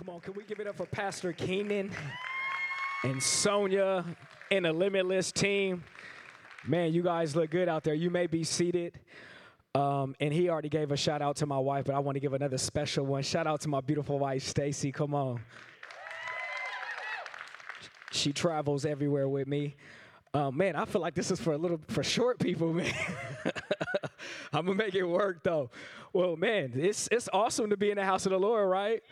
Come on, can we give it up for Pastor Keenan and Sonia and the Limitless team? Man, you guys look good out there. You may be seated. Um, and he already gave a shout out to my wife, but I want to give another special one. Shout out to my beautiful wife, Stacy. Come on. She travels everywhere with me. Uh, man, I feel like this is for a little for short people, man. I'm gonna make it work though. Well, man, it's it's awesome to be in the house of the Lord, right?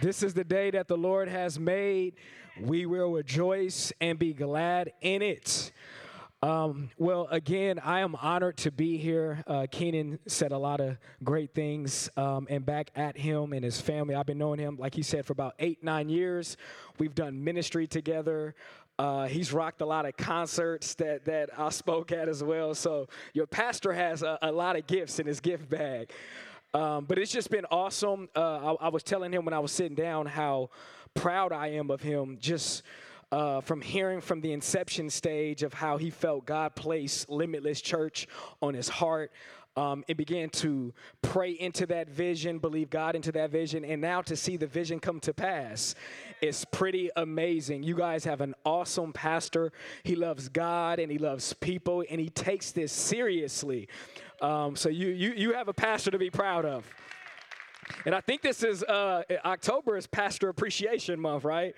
This is the day that the Lord has made. We will rejoice and be glad in it. Um, well, again, I am honored to be here. Uh, said a lot of great things, um, and back at him and his family. I've been knowing him, like he said, for about eight, nine years. We've done ministry together. Uh, he's rocked a lot of concerts that, that I spoke at as well. So your pastor has a, a lot of gifts in his gift bag. Um, but it's just been awesome. Uh, I, I, was telling him when I was sitting down how proud I am of him just uh, from hearing from the inception stage of how he felt God placed Limitless Church on his heart. Um, and began to pray into that vision, believe God into that vision, and now to see the vision come to pass is pretty amazing. You guys have an awesome pastor. He loves God and he loves people, and he takes this seriously. Um, so you, you, you have a pastor to be proud of. And I think this is uh, October is Pastor Appreciation Month, right?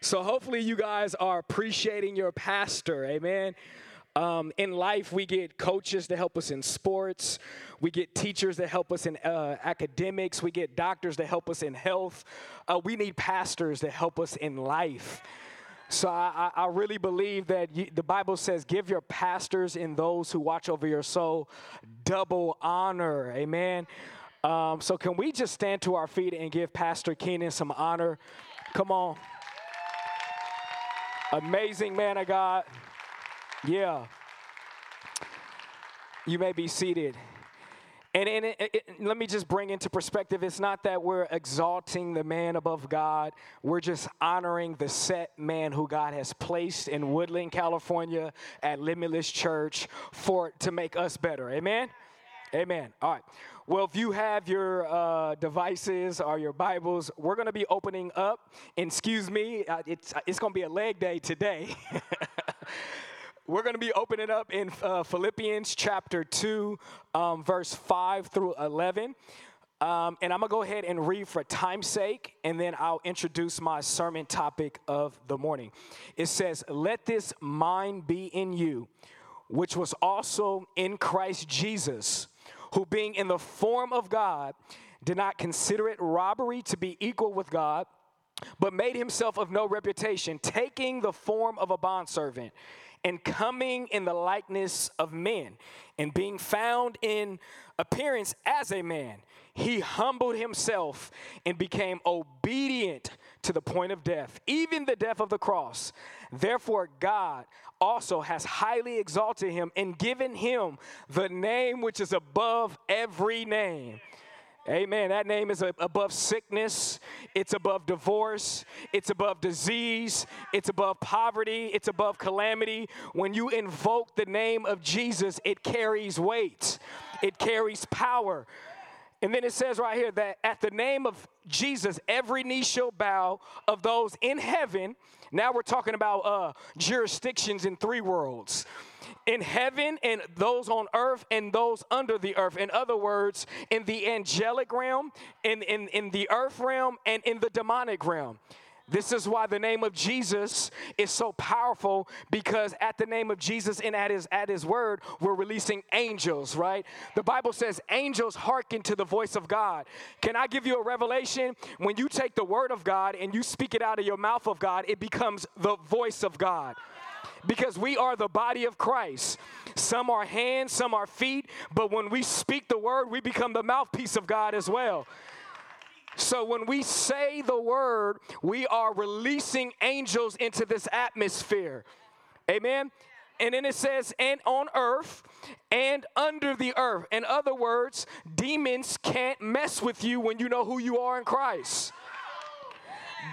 So hopefully you guys are appreciating your pastor. Amen. Um, in life, we get coaches to help us in sports. We get teachers that help us in uh, academics. We get doctors to help us in health. Uh, we need pastors to help us in life. So I, I really believe that you, the Bible says, give your pastors and those who watch over your soul double honor. Amen. Um, so can we just stand to our feet and give Pastor Keenan some honor? Come on. Amazing man of God. Yeah. You may be seated. And, and it, it, let me just bring into perspective it's not that we're exalting the man above God, we're just honoring the set man who God has placed in Woodland, California at Limitless Church for to make us better. Amen? Amen. All right. Well, if you have your uh, devices or your Bibles, we're going to be opening up. And excuse me, uh, it's, it's going to be a leg day today. We're going to be opening up in uh, Philippians chapter 2, um, verse 5 through 11. Um, and I'm going to go ahead and read for time's sake, and then I'll introduce my sermon topic of the morning. It says, Let this mind be in you, which was also in Christ Jesus, who being in the form of God, did not consider it robbery to be equal with God, but made himself of no reputation, taking the form of a bondservant and coming in the likeness of men, and being found in appearance as a man, he humbled himself and became obedient to the point of death, even the death of the cross. Therefore, God also has highly exalted him and given him the name which is above every name Amen. That name is above sickness, it's above divorce, it's above disease, it's above poverty, it's above calamity. When you invoke the name of Jesus, it carries weight, it carries power. And then it says right here that at the name of Jesus, every knee shall bow of those in heaven. Now we're talking about uh, jurisdictions in three worlds in heaven and those on earth and those under the earth. In other words, in the angelic realm, in, in, in the earth realm, and in the demonic realm. This is why the name of Jesus is so powerful because at the name of Jesus and at his at his word we're releasing angels, right? The Bible says angels hearken to the voice of God. Can I give you a revelation? When you take the word of God and you speak it out of your mouth of God, it becomes the voice of God because we are the body of Christ. Some are hands, some are feet, but when we speak the word, we become the mouthpiece of God as well. So when we say the word, we are releasing angels into this atmosphere. Amen. And then it says, and on earth and under the earth. In other words, demons can't mess with you when you know who you are in Christ.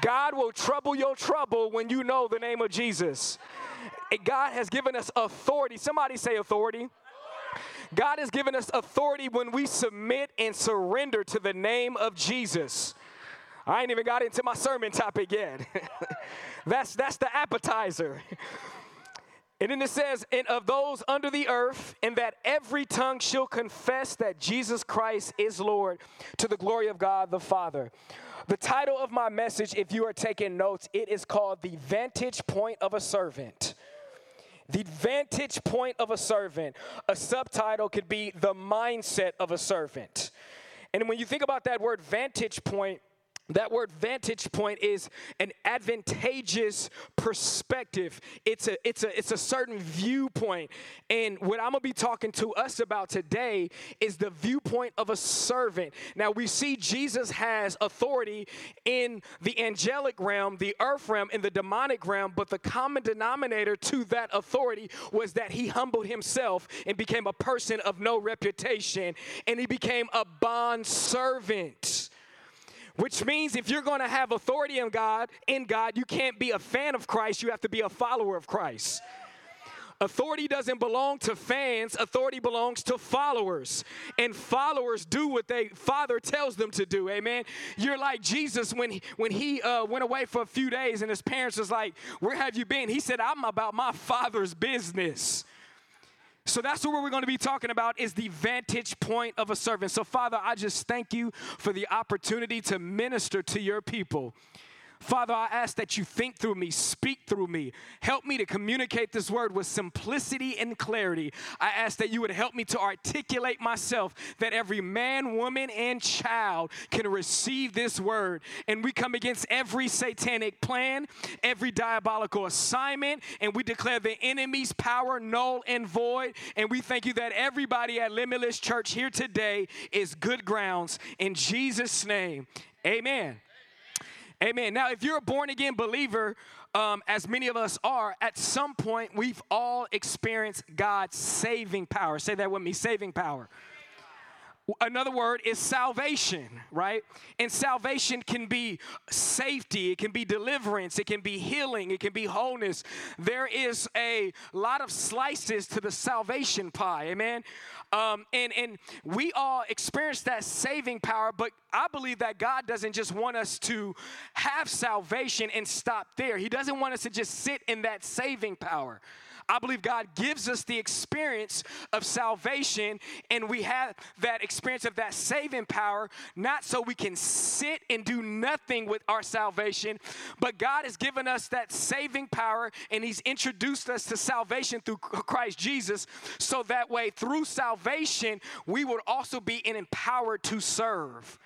God will trouble your trouble when you know the name of Jesus. God has given us authority. Somebody say authority. God has given us authority when we submit and surrender to the name of Jesus. I ain't even got into my sermon topic yet. that's that's the appetizer. And then it says, and of those under the earth, and that every tongue shall confess that Jesus Christ is Lord to the glory of God the Father. The title of my message, if you are taking notes, it is called The Vantage Point of a Servant. The vantage point of a servant. A subtitle could be The Mindset of a Servant. And when you think about that word vantage point, that word vantage point is an advantageous perspective. It's a it's a it's a certain viewpoint. And what I'm going to be talking to us about today is the viewpoint of a servant. Now we see Jesus has authority in the angelic realm, the earth realm, and the demonic realm, but the common denominator to that authority was that he humbled himself and became a person of no reputation and he became a bond servant. Which means if you're going to have authority in God, in God, you can't be a fan of Christ, you have to be a follower of Christ. Authority doesn't belong to fans, authority belongs to followers. And followers do what they father tells them to do. Amen. You're like Jesus when he, when he uh, went away for a few days and his parents was like, "Where have you been?" He said, "I'm about my father's business." So that's what we're going to be talking about is the vantage point of a servant. So Father, I just thank you for the opportunity to minister to your people. Father, I ask that you think through me, speak through me. Help me to communicate this word with simplicity and clarity. I ask that you would help me to articulate myself, that every man, woman, and child can receive this word. And we come against every satanic plan, every diabolical assignment, and we declare the enemy's power null and void. And we thank you that everybody at Limitless Church here today is good grounds. In Jesus' name, amen. Amen. Now, if you're a born again believer, um, as many of us are, at some point we've all experienced God's saving power. Say that with me saving power. Another word is salvation, right? And salvation can be safety, it can be deliverance, it can be healing, it can be wholeness. There is a lot of slices to the salvation pie, amen? Um, and, and we all experience that saving power, but I believe that God doesn't just want us to have salvation and stop there. He doesn't want us to just sit in that saving power. I believe God gives us the experience of salvation, and we have that experience of that saving power, not so we can sit and do nothing with our salvation, but God has given us that saving power, and He's introduced us to salvation through Christ Jesus, so that way, through salvation, we would also be empowered to serve.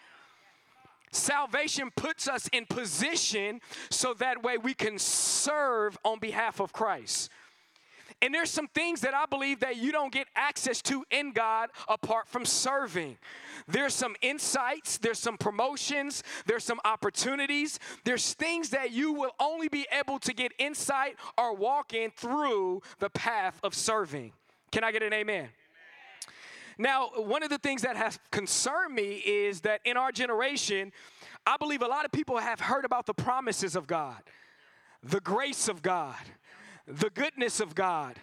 Salvation puts us in position so that way we can serve on behalf of Christ. And there's some things that I believe that you don't get access to in God apart from serving. There's some insights, there's some promotions, there's some opportunities, there's things that you will only be able to get insight or walk in through the path of serving. Can I get an amen? Now, one of the things that has concerned me is that in our generation, I believe a lot of people have heard about the promises of God, the grace of God, the goodness of God,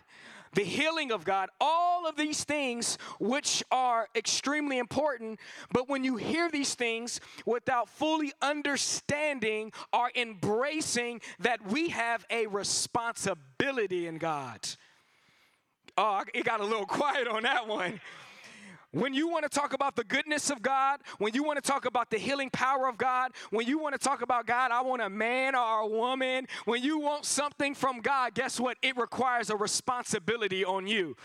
the healing of God, all of these things which are extremely important. But when you hear these things without fully understanding or embracing that we have a responsibility in God. Oh, it got a little quiet on that one. When you want to talk about the goodness of God, when you want to talk about the healing power of God, when you want to talk about God, I want a man or a woman, when you want something from God, guess what? It requires a responsibility on you.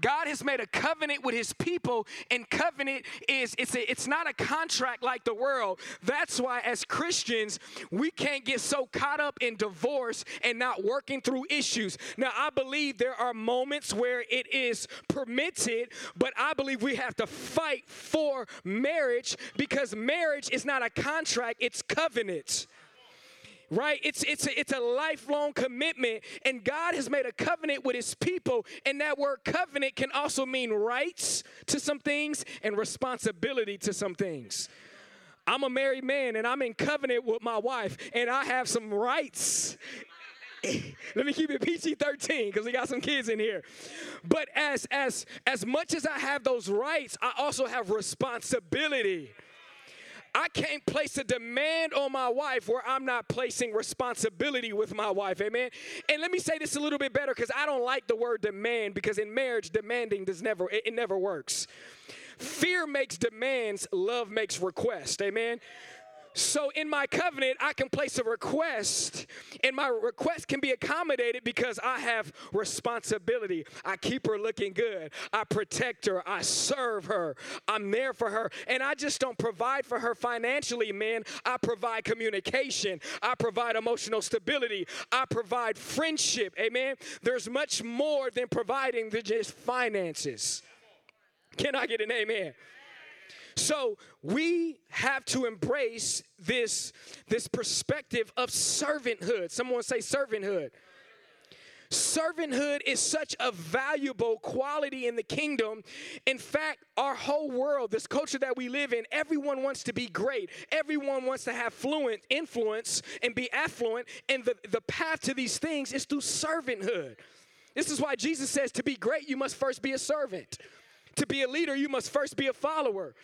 God has made a covenant with his people, and covenant is it's a, it's not a contract like the world. That's why as Christians, we can't get so caught up in divorce and not working through issues. Now, I believe there are moments where it is permitted, but I believe we have to fight for marriage because marriage is not a contract, it's covenant right? It's it's a, it's a lifelong commitment, and God has made a covenant with His people, and that word covenant can also mean rights to some things and responsibility to some things. I'm a married man, and I'm in covenant with my wife, and I have some rights. Let me keep it PG 13 because we got some kids in here. But as as as much as I have those rights, I also have responsibility. I can't place a demand on my wife where I'm not placing responsibility with my wife. Amen. And let me say this a little bit better because I don't like the word demand because in marriage, demanding does never it, it never works. Fear makes demands, love makes requests. Amen. So in my covenant, I can place a request, and my request can be accommodated because I have responsibility. I keep her looking good. I protect her. I serve her. I'm there for her. And I just don't provide for her financially, man. I provide communication. I provide emotional stability. I provide friendship. Amen. There's much more than providing than just finances. Can I get an amen? So we have to embrace this, this perspective of servanthood. Someone say servanthood. Servanthood is such a valuable quality in the kingdom. In fact, our whole world, this culture that we live in, everyone wants to be great. Everyone wants to have fluent influence and be affluent. And the, the path to these things is through servanthood. This is why Jesus says to be great, you must first be a servant. To be a leader, you must first be a follower.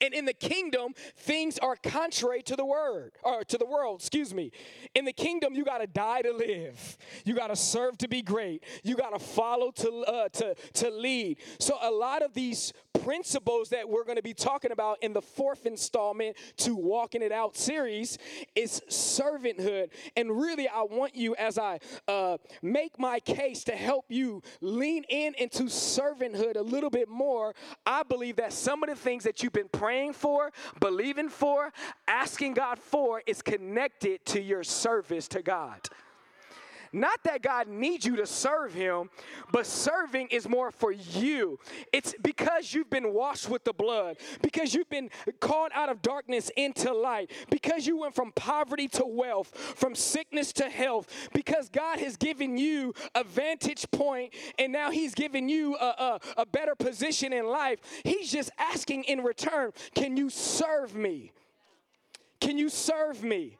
And in the kingdom, things are contrary to the word, or to the world, excuse me. In the kingdom, you got to die to live. You got to serve to be great. You got to follow to, uh, to, to lead. So, a lot of these principles that we're going to be talking about in the fourth installment to Walking It Out series is servanthood. And really, I want you, as I uh, make my case to help you lean in into servanthood a little bit more, I believe that some of the things that you've been praying for, believing for, asking God for is connected to your service to God. Not that God needs you to serve Him, but serving is more for you. It's because you've been washed with the blood, because you've been called out of darkness into light, because you went from poverty to wealth, from sickness to health, because God has given you a vantage point and now He's given you a, a, a better position in life. He's just asking in return, Can you serve me? Can you serve me?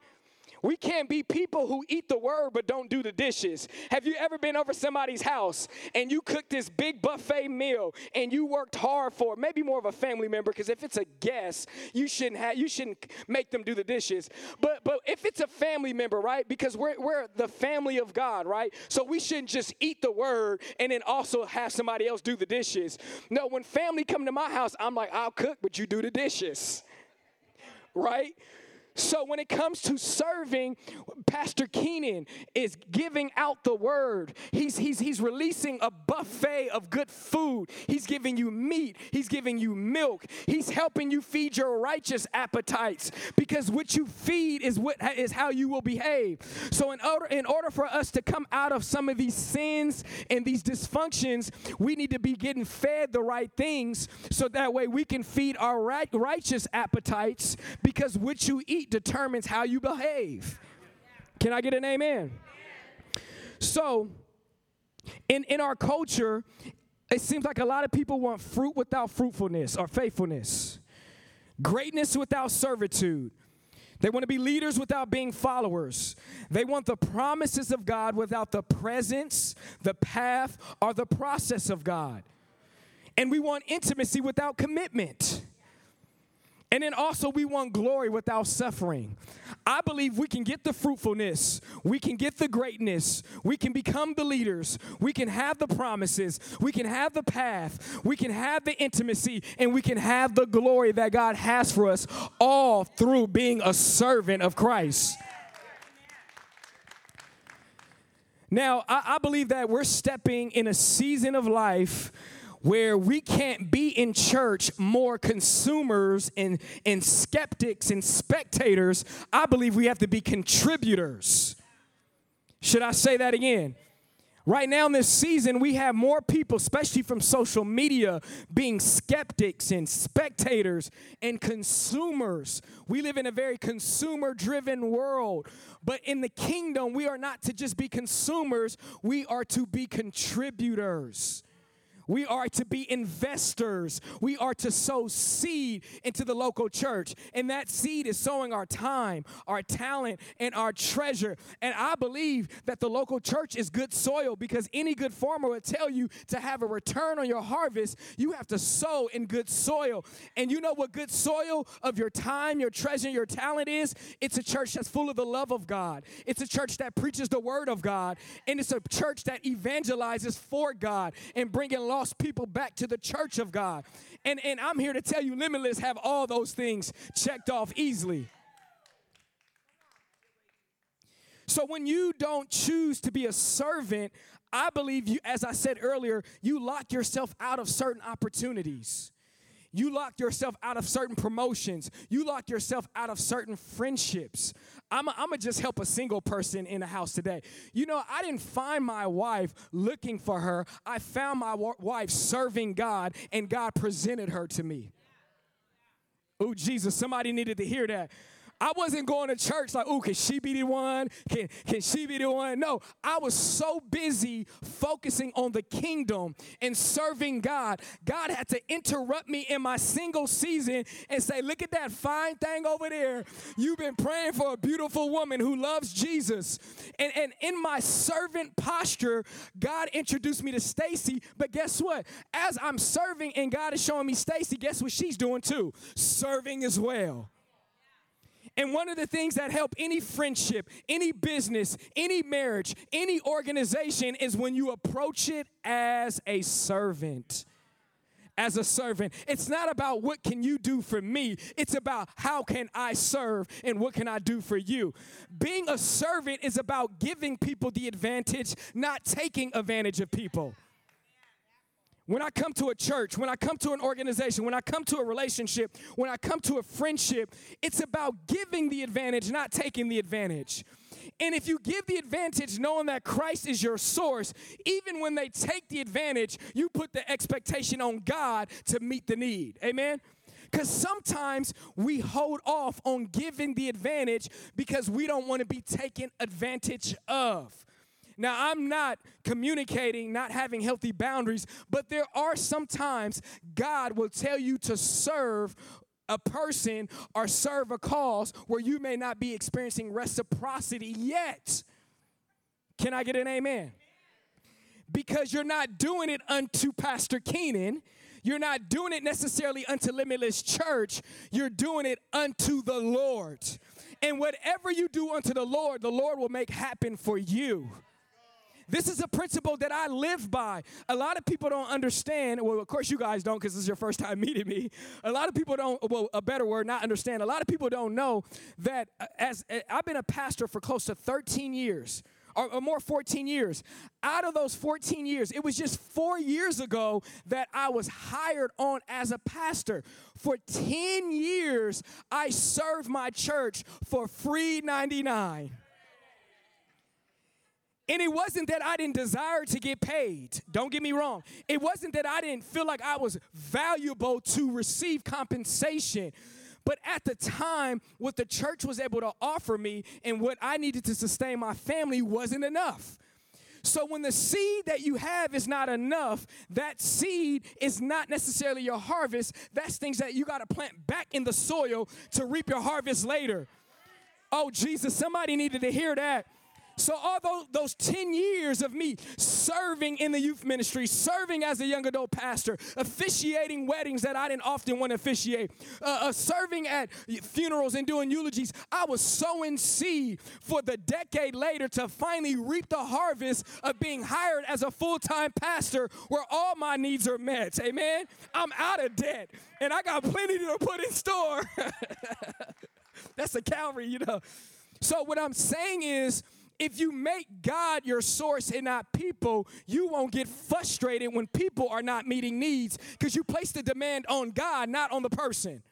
We can't be people who eat the word but don't do the dishes. Have you ever been over somebody's house and you cooked this big buffet meal and you worked hard for it? Maybe more of a family member because if it's a guest, you shouldn't have you shouldn't make them do the dishes. But but if it's a family member, right? Because we're we're the family of God, right? So we shouldn't just eat the word and then also have somebody else do the dishes. No, when family come to my house, I'm like, I'll cook, but you do the dishes. Right? So when it comes to serving, Pastor Keenan is giving out the word. He's, he's, he's releasing a buffet of good food. He's giving you meat. He's giving you milk. He's helping you feed your righteous appetites because what you feed is what is how you will behave. So in order in order for us to come out of some of these sins and these dysfunctions, we need to be getting fed the right things so that way we can feed our right, righteous appetites because what you eat determines how you behave. Can I get an amen? So, in, in our culture, it seems like a lot of people want fruit without fruitfulness or faithfulness, greatness without servitude. They want to be leaders without being followers. They want the promises of God without the presence, the path, or the process of God. And we want intimacy without commitment. And then also, we want glory without suffering. I believe we can get the fruitfulness, we can get the greatness, we can become the leaders, we can have the promises, we can have the path, we can have the intimacy, and we can have the glory that God has for us all through being a servant of Christ. Now, I, I believe that we're stepping in a season of life where we can't be in church more consumers and, and skeptics and spectators. I believe we have to be contributors. Should I say that again? Right now, in this season, we have more people, especially from social media, being skeptics and spectators and consumers. We live in a very consumer driven world. But in the kingdom, we are not to just be consumers, we are to be contributors. We are to be investors. We are to sow seed into the local church. And that seed is sowing our time, our talent, and our treasure. And I believe that the local church is good soil because any good farmer would tell you to have a return on your harvest, you have to sow in good soil. And you know what good soil of your time, your treasure, your talent is? It's a church that's full of the love of God. It's a church that preaches the word of God. And it's a church that evangelizes for God and bringing lost people back to the church of God. And, and I'm here to tell you, Limitless have all those things checked off easily. So when you don't choose to be a servant, I believe you, as I said earlier, you lock yourself out of certain opportunities. You lock yourself out of certain promotions. You lock yourself out of certain friendships. I'm going to just help a single person in the house today. You know, I didn't find my wife looking for her. I found my wife serving God, and God presented her to me. Oh, Jesus, somebody needed to hear that. I wasn't going to church like, oh, can she be the one? Can, can she be the one? No, I was so busy focusing on the kingdom and serving God. God had to interrupt me in my single season and say, look at that fine thing over there. You've been praying for a beautiful woman who loves Jesus. And, and in my servant posture, God introduced me to Stacy. But guess what? As I'm serving and God is showing me Stacy, guess what she's doing too? Serving as well. And one of the things that help any friendship, any business, any marriage, any organization is when you approach it as a servant. As a servant. It's not about what can you do for me. It's about how can I serve and what can I do for you. Being a servant is about giving people the advantage, not taking advantage of people. When I come to a church, when I come to an organization, when I come to a relationship, when I come to a friendship, it's about giving the advantage, not taking the advantage. And if you give the advantage knowing that Christ is your source, even when they take the advantage, you put the expectation on God to meet the need. Amen? Because sometimes we hold off on giving the advantage because we don't want to be taken advantage of. Now, I'm not communicating, not having healthy boundaries, but there are sometimes God will tell you to serve a person or serve a cause where you may not be experiencing reciprocity yet. Can I get an amen? Because you're not doing it unto Pastor Keenan. You're not doing it necessarily unto Limitless Church. You're doing it unto the Lord. And whatever you do unto the Lord, the Lord will make happen for you. This is a principle that I live by. A lot of people don't understand. Well, of course, you guys don't because this is your first time meeting me. A lot of people don't, well, a better word, not understand. A lot of people don't know that uh, as uh, I've been a pastor for close to 13 years. Or, or more 14 years. Out of those 14 years, it was just four years ago that I was hired on as a pastor. For 10 years, I served my church for free 99. And it wasn't that I didn't desire to get paid. Don't get me wrong. It wasn't that I didn't feel like I was valuable to receive compensation. But at the time, what the church was able to offer me and what I needed to sustain my family wasn't enough. So when the seed that you have is not enough, that seed is not necessarily your harvest. That's things that you got to plant back in the soil to reap your harvest later. Oh, Jesus, somebody needed to hear that. So, all those, those 10 years of me serving in the youth ministry, serving as a young adult pastor, officiating weddings that I didn't often want to officiate, uh, uh, serving at funerals and doing eulogies, I was sowing seed for the decade later to finally reap the harvest of being hired as a full time pastor where all my needs are met. Amen. I'm out of debt and I got plenty to put in store. That's a Calvary, you know. So, what I'm saying is, if you make God your source and not people, you won't get frustrated when people are not meeting needs because you place the demand on God, not on the person.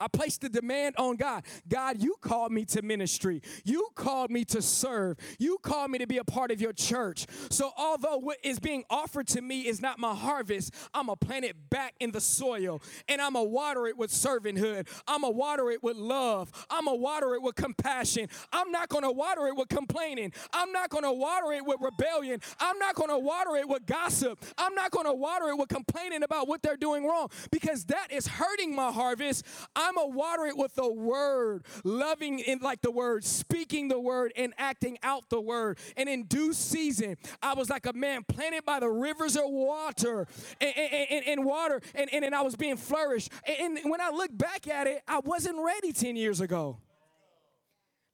I placed the demand on God. God, you called me to ministry. You called me to serve. You called me to be a part of your church. So although what is being offered to me is not my harvest, I'm going to plant it back in the soil and I'm going to water it with servanthood. I'm going to water it with love. I'm going to water it with compassion. I'm not going to water it with complaining. I'm not going to water it with rebellion. I'm not going to water it with gossip. I'm not going to water it with complaining about what they're doing wrong because that is hurting my harvest. I'm going to water it with the word, loving in like the word, speaking the word, and acting out the word. And in due season, I was like a man planted by the rivers of water and, and, and water, and, and, and I was being flourished. And when I look back at it, I wasn't ready 10 years ago.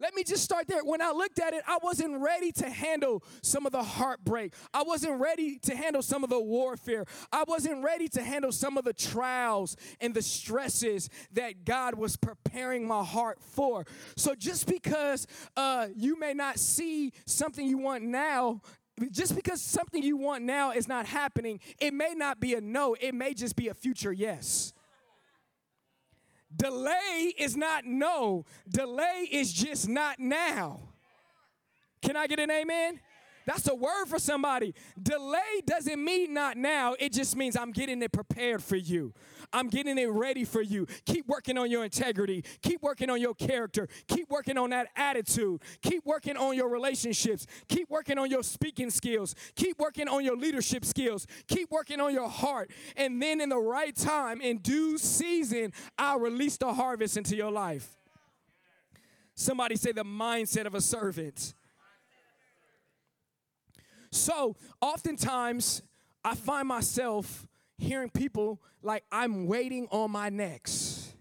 Let me just start there. When I looked at it, I wasn't ready to handle some of the heartbreak. I wasn't ready to handle some of the warfare. I wasn't ready to handle some of the trials and the stresses that God was preparing my heart for. So just because uh, you may not see something you want now, just because something you want now is not happening, it may not be a no, it may just be a future yes. Delay is not no, delay is just not now. Can I get an amen? That's a word for somebody. Delay doesn't mean not now, it just means I'm getting it prepared for you. I'm getting it ready for you. Keep working on your integrity. Keep working on your character. Keep working on that attitude. Keep working on your relationships. Keep working on your speaking skills. Keep working on your leadership skills. Keep working on your heart. And then, in the right time, in due season, I'll release the harvest into your life. Somebody say the mindset of a servant. So, oftentimes, I find myself hearing people like, I'm waiting on my next,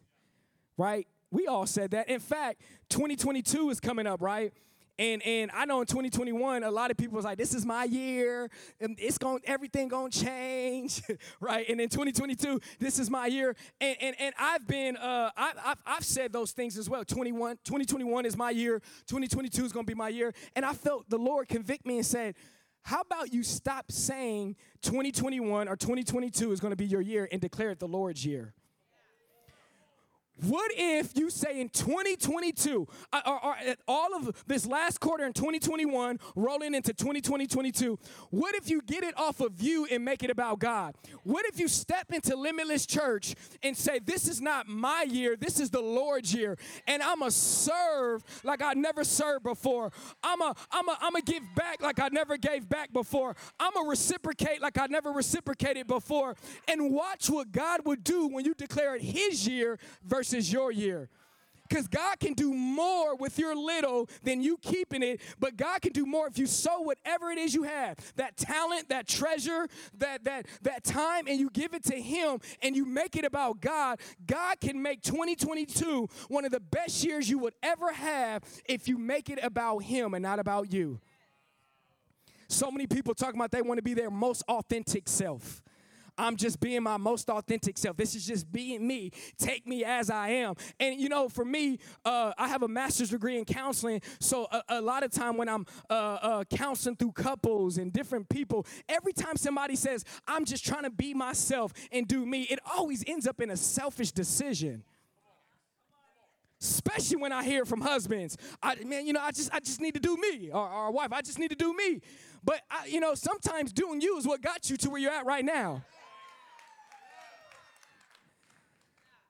right? We all said that. In fact, 2022 is coming up, right? And and I know in 2021, a lot of people was like, "This is my year, and it's going everything gonna change, right?" And in 2022, this is my year, and and, and I've been uh I, I've I've said those things as well. 21 2021 is my year, 2022 is gonna be my year, and I felt the Lord convict me and said, how about you stop saying 2021 or 2022 is going to be your year and declare it the Lord's year? What if you say in 2022, or, uh, or, uh, or, uh, all of this last quarter in 2021, rolling into 2022, what if you get it off of you and make it about God? What if you step into Limitless Church and say, This is not my year, this is the Lord's year, and I'm going to serve like I never served before. I'm going I'm to I'm give back like I never gave back before. I'm going to reciprocate like I never reciprocated before. And watch what God would do when you declare it His year versus versus your year. Because God can do more with your little than you keeping it, but God can do more if you sow whatever it is you have that talent, that treasure, that, that, that time, and you give it to Him and you make it about God. God can make 2022 one of the best years you would ever have if you make it about Him and not about you. So many people talking about they want to be their most authentic self. I'm just being my most authentic self. This is just being me. Take me as I am. And you know, for me, uh, I have a master's degree in counseling. So a, a lot of time when I'm uh, uh, counseling through couples and different people, every time somebody says, I'm just trying to be myself and do me, it always ends up in a selfish decision especially when I hear from husbands. I man, you know, I just I just need to do me, or, or wife, I just need to do me. But I, you know, sometimes doing you is what got you to where you're at right now.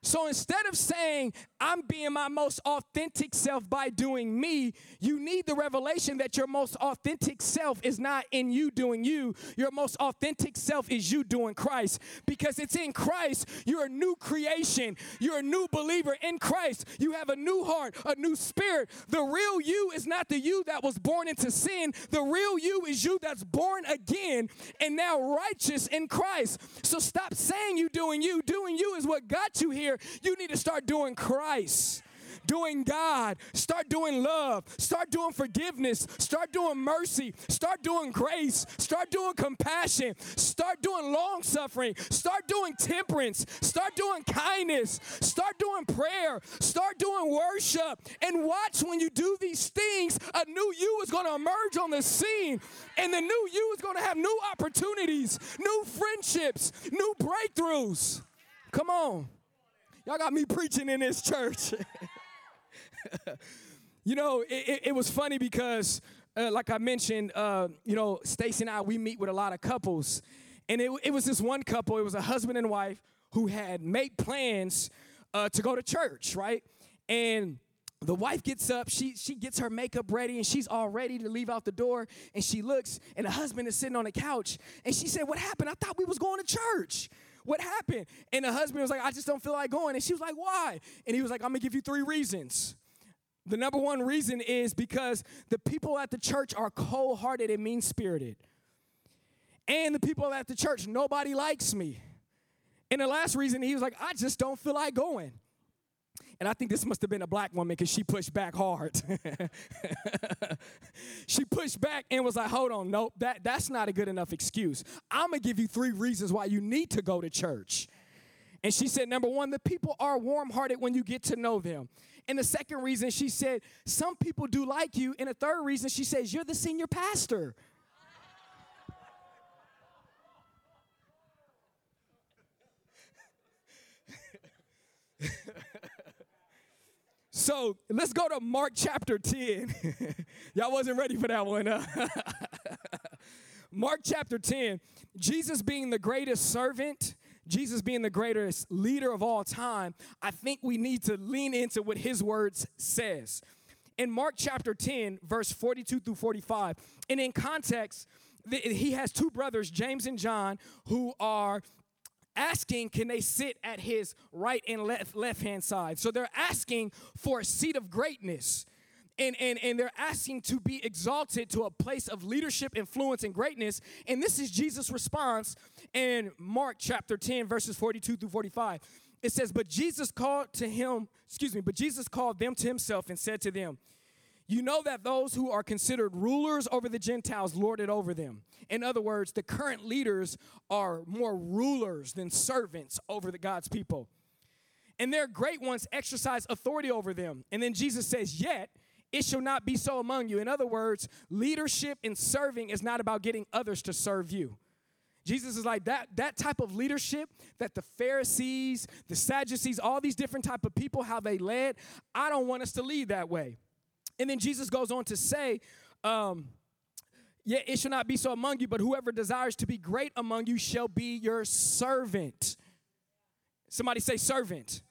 So instead of saying, I'm being my most authentic self by doing me, you need the revelation that your most authentic self is not in you doing you. Your most authentic self is you doing Christ. Because it's in Christ, you're a new creation. You're a new believer in Christ. You have a new heart, a new spirit. The real you is not the you that was born into sin. The real you is you that's born again and now righteous in Christ. So stop saying you doing you. Doing you is what got you here here. You need to start doing Christ doing God. Start doing love. Start doing forgiveness. Start doing mercy. Start doing grace. Start doing compassion. Start doing long suffering. Start doing temperance. Start doing kindness. Start doing prayer. Start doing worship. And watch when you do these things, a new you is going to emerge on the scene. And the new you is going to have new opportunities, new friendships, new breakthroughs. Come on. Y'all got me preaching in this church. you know, it, it, it, was funny because, uh, like I mentioned, uh, you know, Stacy and I, we meet with a lot of couples. And it, it was this one couple, it was a husband and wife who had made plans uh, to go to church, right? And the wife gets up, she, she gets her makeup ready, and she's all ready to leave out the door. And she looks, and the husband is sitting on the couch. And she said, What happened? I thought we was going to church. What happened? And the husband was like, I just don't feel like going. And she was like, Why? And he was like, I'm gonna give you three reasons. The number one reason is because the people at the church are cold hearted and mean spirited. And the people at the church, nobody likes me. And the last reason, he was like, I just don't feel like going. And I think this must have been a black woman because she pushed back hard. she pushed back and was like, hold on, nope, that, that's not a good enough excuse. I'm going to give you three reasons why you need to go to church. And she said, number one, the people are warm hearted when you get to know them. And the second reason, she said, some people do like you. And the third reason, she says, you're the senior pastor. So let's go to Mark chapter 10. Y'all wasn't ready for that one. Mark chapter 10. Jesus being the greatest servant, Jesus being the greatest leader of all time, I think we need to lean into what his words says. In Mark chapter 10, verse 42 through 45, and in context, he has two brothers, James and John, who are asking can they sit at his right and left left hand side? So they're asking for a seat of greatness. And, and, and they're asking to be exalted to a place of leadership influence and greatness. And this is jesus response in mark chapter 10 verses 42 through 45 it says but jesus called to him excuse me but jesus called them to himself and said to them you know that those who are considered rulers over the Gentiles lord it over them. In other words, the current leaders are more rulers than servants over the God's people. And their great ones exercise authority over them. And then Jesus says, Yet it shall not be so among you. In other words, leadership and serving is not about getting others to serve you. Jesus is like that that type of leadership that the Pharisees, the Sadducees, all these different type of people how they led, I don't want us to lead that way. And then Jesus goes on to say, um, yeah, it shall not be so among you, but whoever desires to be great among you shall be your servant. Somebody say servant.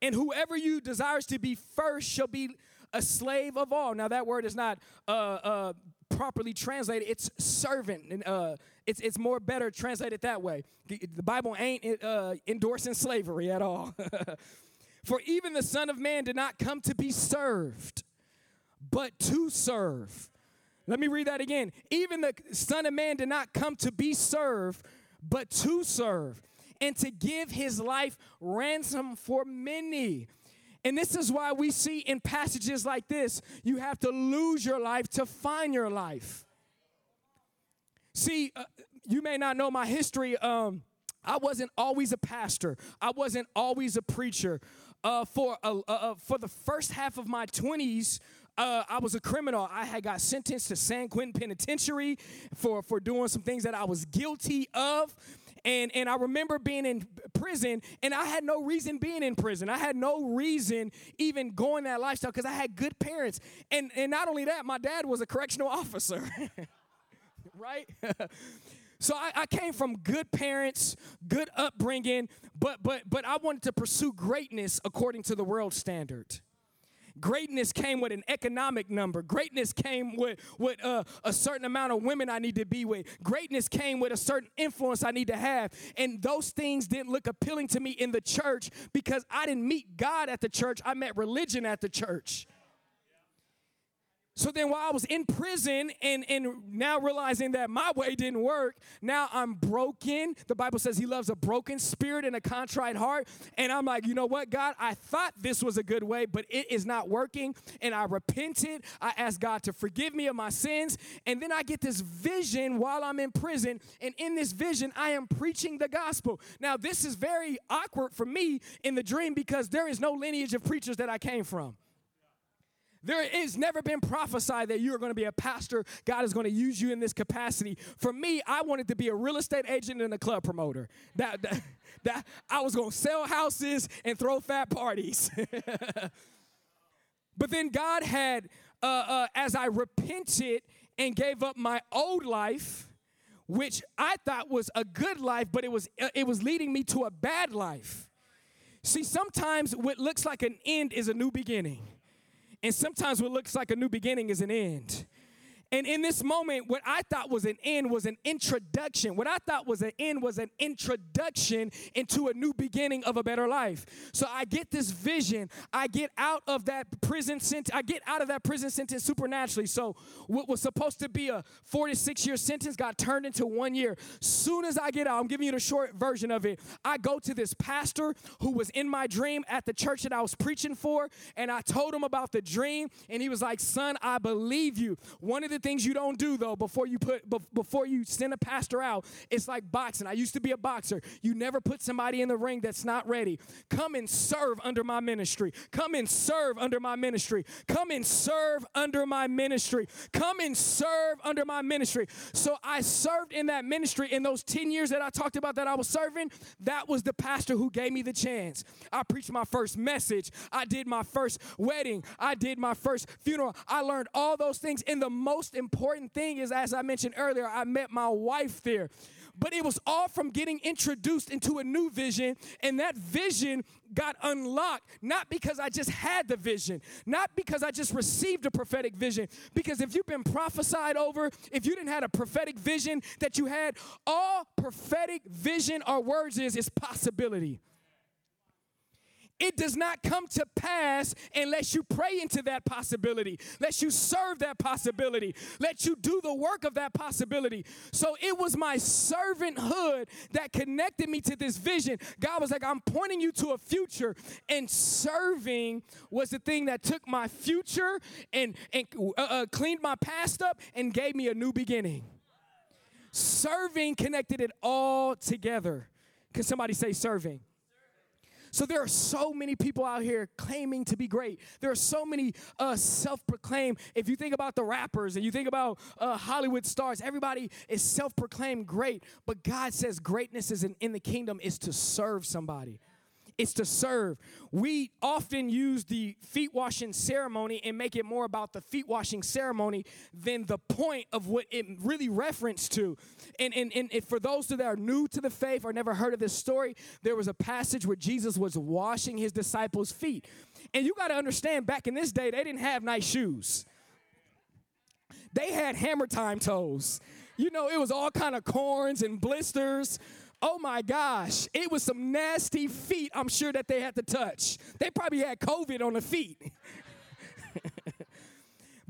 And whoever you desires to be first shall be a slave of all. Now that word is not uh, uh, properly translated. It's servant, and uh, it's it's more better translated that way. The Bible ain't uh, endorsing slavery at all. For even the Son of Man did not come to be served, but to serve. Let me read that again. Even the Son of Man did not come to be served, but to serve, and to give his life ransom for many. And this is why we see in passages like this, you have to lose your life to find your life. See, uh, you may not know my history. Um, I wasn't always a pastor. I wasn't always a preacher. Uh, for uh, uh, for the first half of my twenties, uh, I was a criminal. I had got sentenced to San Quentin Penitentiary for, for doing some things that I was guilty of. And, and I remember being in prison, and I had no reason being in prison. I had no reason even going that lifestyle because I had good parents. And, and not only that, my dad was a correctional officer, right? So I, I, came from good parents, good upbringing, but but but I wanted to pursue greatness according to the world standard. Greatness came with an economic number. Greatness came with, with uh, a certain amount of women I need to be with. Greatness came with a certain influence I need to have. And those things didn't look appealing to me in the church because I didn't meet God at the church, I met religion at the church. So then while I was in prison and, and now realizing that my way didn't work, now I'm broken. The Bible says he loves a broken spirit and a contrite heart. And I'm like, you know what, God, I thought this was a good way, but it is not working. And I repented. I asked God to forgive me of my sins. And then I get this vision while I'm in prison. And in this vision, I am preaching the gospel. Now, this is very awkward for me in the dream because there is no lineage of preachers that I came from. There is never been prophesied that you are going to be a pastor. God is going to use you in this capacity. For me, I wanted to be a real estate agent and a club promoter. That, that, that I was going to sell houses and throw fat parties. but then God had, uh, uh, as I repented and gave up my old life, which I thought was a good life, but it was uh, it was leading me to a bad life. See, sometimes what looks like an end is a new beginning. And sometimes what looks like a new beginning is an end. And in this moment, what I thought was an end was an introduction. What I thought was an end was an introduction into a new beginning of a better life. So I get this vision. I get out of that prison sentence. I get out of that prison sentence supernaturally. So what was supposed to be a 46 year sentence got turned into one year. Soon as I get out, I'm giving you the short version of it. I go to this pastor who was in my dream at the church that I was preaching for, and I told him about the dream, and he was like, "Son, I believe you." One of the things you don't do though before you put before you send a pastor out, it's like boxing. I used to be a boxer. You never put somebody in the ring that's not ready. Come and serve under my ministry. Come and serve under my ministry. Come and serve under my ministry. Come and serve under my ministry. So I served in that ministry in those 10 years that I talked about that I was serving. That was the pastor who gave me the chance. I preached my first message. I did my first wedding. I did my first funeral. I learned all those things in the most most important thing is, as I mentioned earlier, I met my wife there. But it was all from getting introduced into a new vision, and that vision got unlocked, not because I just had the vision, not because I just received a prophetic vision. Because if you've been prophesied over, if you didn't have a prophetic vision that you had, all prophetic vision or words is is possibility. It does not come to pass unless you pray into that possibility, unless you serve that possibility, let you do the work of that possibility. So it was my servanthood that connected me to this vision. God was like, I'm pointing you to a future, and serving was the thing that took my future and, and uh, uh, cleaned my past up and gave me a new beginning. Serving connected it all together. Can somebody say serving? So there are so many people out here claiming to be great. There are so many uh, self-proclaimed. If you think about the rappers and you think about uh, Hollywood stars, everybody is self-proclaimed great. But God says greatness is in, in the kingdom is to serve somebody it's to serve. We often use the feet washing ceremony and make it more about the feet washing ceremony than the point of what it really referenced to. And, and, and for those that are new to the faith or never heard of this story, there was a passage where Jesus was washing his disciples' feet. And you got to understand, back in this day, they didn't have nice shoes. They had hammer time toes. You know, it was all kind of corns and blisters. Oh my gosh, it was some nasty feet, I'm sure that they had to touch. They probably had COVID on the feet.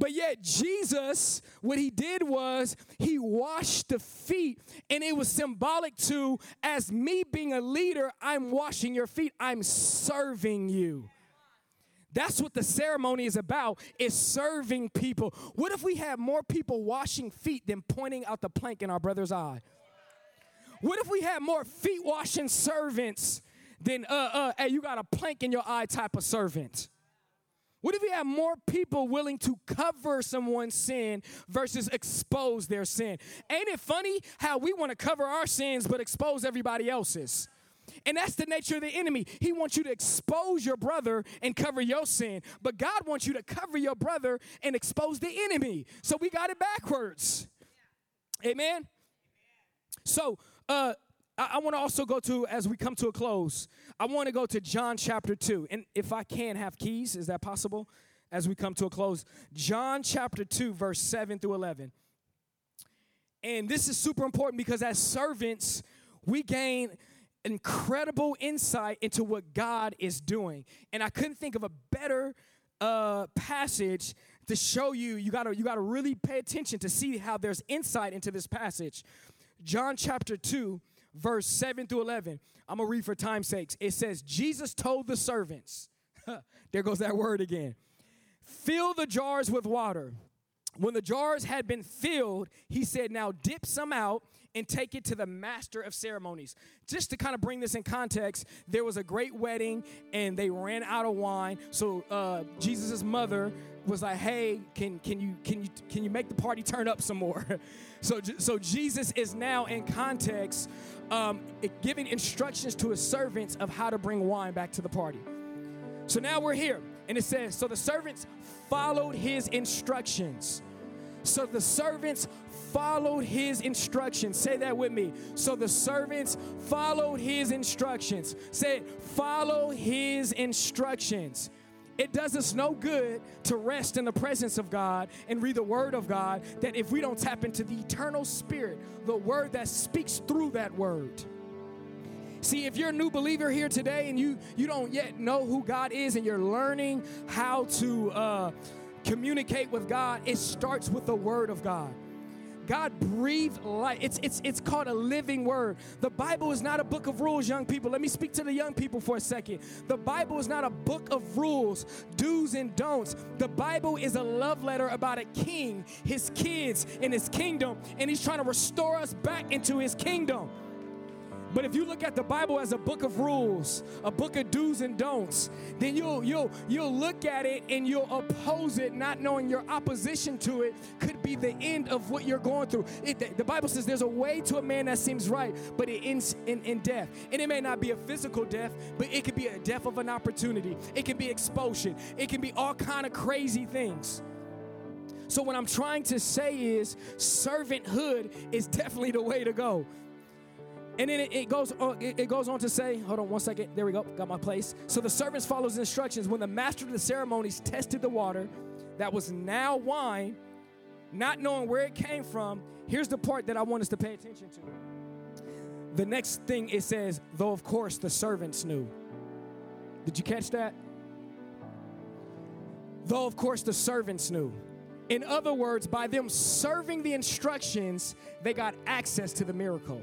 But yet, Jesus, what he did was he washed the feet, and it was symbolic to, as me being a leader, I'm washing your feet, I'm serving you. That's what the ceremony is about, is serving people. What if we had more people washing feet than pointing out the plank in our brother's eye? What if we had more feet washing servants than, uh, uh, hey, you got a plank in your eye type of servant? What if we had more people willing to cover someone's sin versus expose their sin? Ain't it funny how we want to cover our sins but expose everybody else's? And that's the nature of the enemy. He wants you to expose your brother and cover your sin, but God wants you to cover your brother and expose the enemy. So we got it backwards. Amen. So uh, I, want to also go to, as we come to a close, I want to go to John chapter 2. And if I can have keys, is that possible? As we come to a close, John chapter 2, verse 7 through 11. And this is super important because as servants, we gain incredible insight into what God is doing. And I couldn't think of a better uh, passage to show you. You gotta you gotta really pay attention to see how there's insight into this passage. John chapter 2, verse 7 through 11. I'm going to read for time's sakes. It says, Jesus told the servants, there goes that word again, fill the jars with water. When the jars had been filled, he said, Now dip some out and take it to the master of ceremonies. Just to kind of bring this in context, there was a great wedding and they ran out of wine. So uh, Jesus' mother was like, "Hey, can can you can you can you make the party turn up some more?" so so Jesus is now in context um, giving instructions to his servants of how to bring wine back to the party. So now we're here, and it says, "So the servants followed his instructions." So the servants followed his instructions. Say that with me. So the servants followed his instructions. Say it, follow his instructions. It does us no good to rest in the presence of God and read the Word of God that if we don't tap into the eternal Spirit, the Word that speaks through that Word. See, if you're a new believer here today and you you don't yet know who God is and you're learning how to uh, communicate with God, it starts with the Word of God. God breathed life. It's, it's, it's called a living word. The Bible is not a book of rules, young people. Let me speak to the young people for a second. The Bible is not a book of rules, do's and don'ts. The Bible is a love letter about a king, his kids, and his kingdom, and he's trying to restore us back into his kingdom. But if you look at the Bible as a book of rules, a book of do's and don'ts, then you'll you'll you'll look at it and you'll oppose it, not knowing your opposition to it could be the end of what you're going through. It, the Bible says there's a way to a man that seems right, but it ends in, in death. And it may not be a physical death, but it could be a death of an opportunity. It can be expulsion. It can be all kind of crazy things. So what I'm trying to say is servanthood is definitely the way to go. And then it, it goes on, it, it goes on to say, hold on one second. There we go. Got my place. So the servants follows instructions. When the master of the ceremonies tested the water that was now wine, not knowing where it came from, here's the part that I want us to pay attention to. The next thing it says, though of course the servants knew. Did you catch that? Though of course the servants knew. In other words, by them serving the instructions, they got access to the miracle.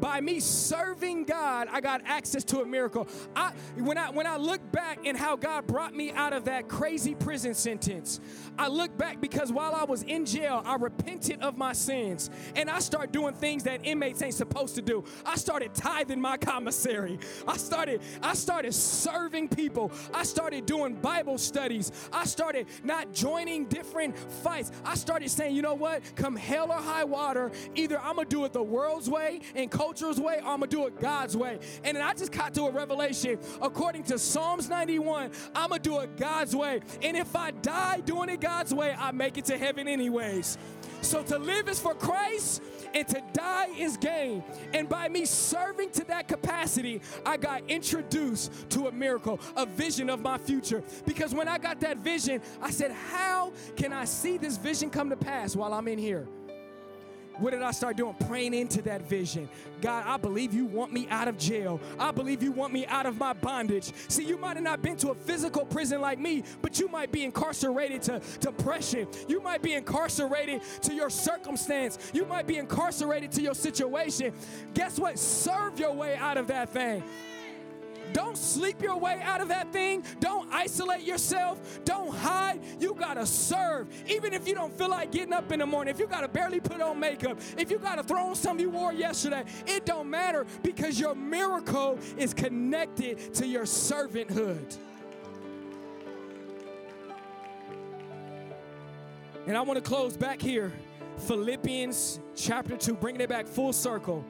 by me serving God, I got access to a miracle. I, when I when I look back and how God brought me out of that crazy prison sentence, I look back because while I was in jail, I repented of my sins and I started doing things that inmates ain't supposed to do. I started tithing my commissary. I started I started serving people. I started doing Bible studies. I started not joining different fights. I started saying, you know what? Come hell or high water, either I'm gonna do it the world's way and culture's way, I'm gonna do it God's way. And then I just got to a revelation. According to Psalms 91, I'm gonna do it God's way. And if I die doing it God's way, I make it to heaven anyways. So to live is for Christ and to die is gain. And by me serving to that capacity, I got introduced to a miracle, a vision of my future. Because when I got that vision, I said, How can I see this vision come to pass while I'm in here? What did I start doing? Praying into that vision. God, I believe you want me out of jail. I believe you want me out of my bondage. See, you might have not been to a physical prison like me, but you might be incarcerated to depression. You might be incarcerated to your circumstance. You might be incarcerated to your situation. Guess what? Serve your way out of that thing. Don't sleep your way out of that thing. Don't isolate yourself. Don't hide. You got to serve. Even if you don't feel like getting up in the morning, if you got to barely put on makeup, if you got to throw on something you wore yesterday, it don't matter because your miracle is connected to your servanthood. And I want to close back here. Philippians chapter 2, bringing it back full circle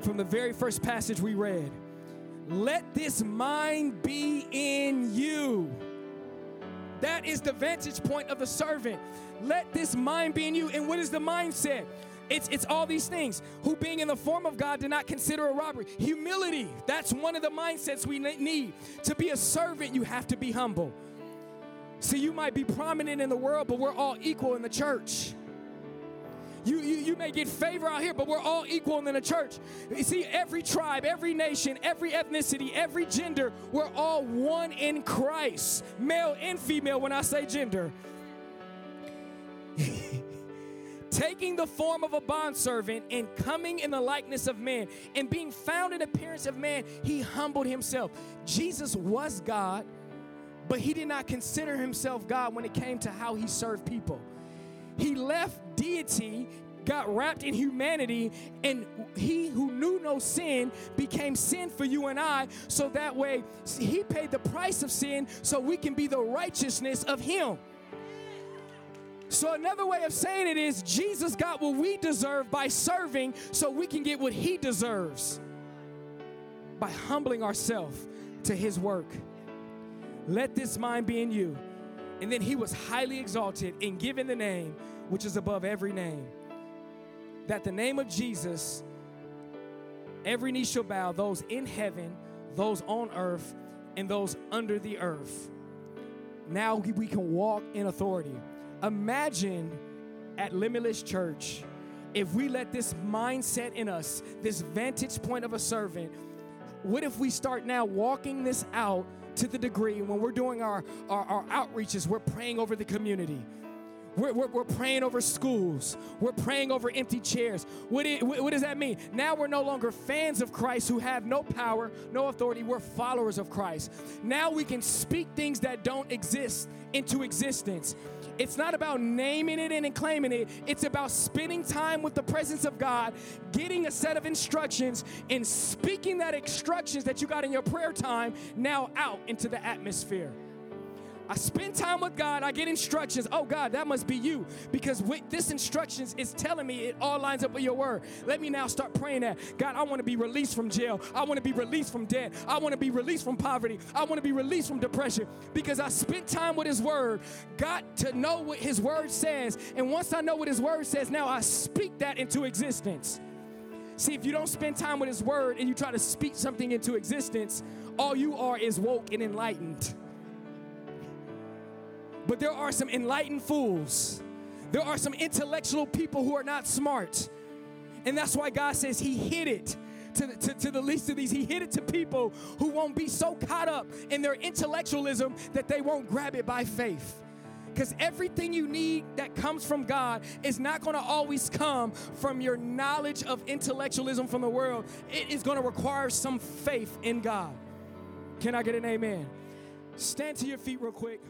from the very first passage we read. Let this mind be in you. That is the vantage point of the servant. Let this mind be in you. And what is the mindset? It's, it's all these things. Who, being in the form of God, did not consider a robbery. Humility. That's one of the mindsets we need. To be a servant, you have to be humble. See, you might be prominent in the world, but we're all equal in the church. You, you, you may get favor out here, but we're all equal in the church. You see, every tribe, every nation, every ethnicity, every gender, we're all one in Christ, male and female when I say gender. taking the form of a bondservant and coming in the likeness of man and being found in appearance of man, he humbled himself. Jesus was God, but he did not consider himself God when it came to how he served people. He left deity, got wrapped in humanity, and he who knew no sin became sin for you and I, so that way he paid the price of sin so we can be the righteousness of him. So, another way of saying it is Jesus got what we deserve by serving so we can get what he deserves by humbling ourselves to his work. Let this mind be in you. And then he was highly exalted and given the name which is above every name. That the name of Jesus, every knee shall bow, those in heaven, those on earth, and those under the earth. Now we can walk in authority. Imagine at Limitless Church if we let this mindset in us, this vantage point of a servant, what if we start now walking this out to the degree when we're doing our, our, our outreaches, we're praying over the community? We're, we're, we're, praying over schools. We're praying over empty chairs. What, it, what does that mean? Now we're no longer fans of Christ who have no power, no authority. We're followers of Christ. Now we can speak things that don't exist into existence. It's not about naming it and claiming it. It's about spending time with the presence of God, getting a set of instructions, and speaking that instructions that you got in your prayer time now out into the atmosphere. I spend time with God, I get instructions. Oh, God, that must be you because with this instructions is telling me it all lines up with your word. Let me now start praying that. God, I want to be released from jail. I want to be released from debt. I want to be released from poverty. I want to be released from depression because I spent time with His word. Got to know what His word says. And once I know what His word says, now I speak that into existence. See, if you don't spend time with His word and you try to speak something into existence, all you are is woke and enlightened. But there are some enlightened fools. There are some intellectual people who are not smart. And that's why God says He hid it to, to, to, the least of these. He hid it to people who won't be so caught up in their intellectualism that they won't grab it by faith. Because everything you need that comes from God is not going to always come from your knowledge of intellectualism from the world. It is going to require some faith in God. Can I get an amen? Stand to your feet real quick.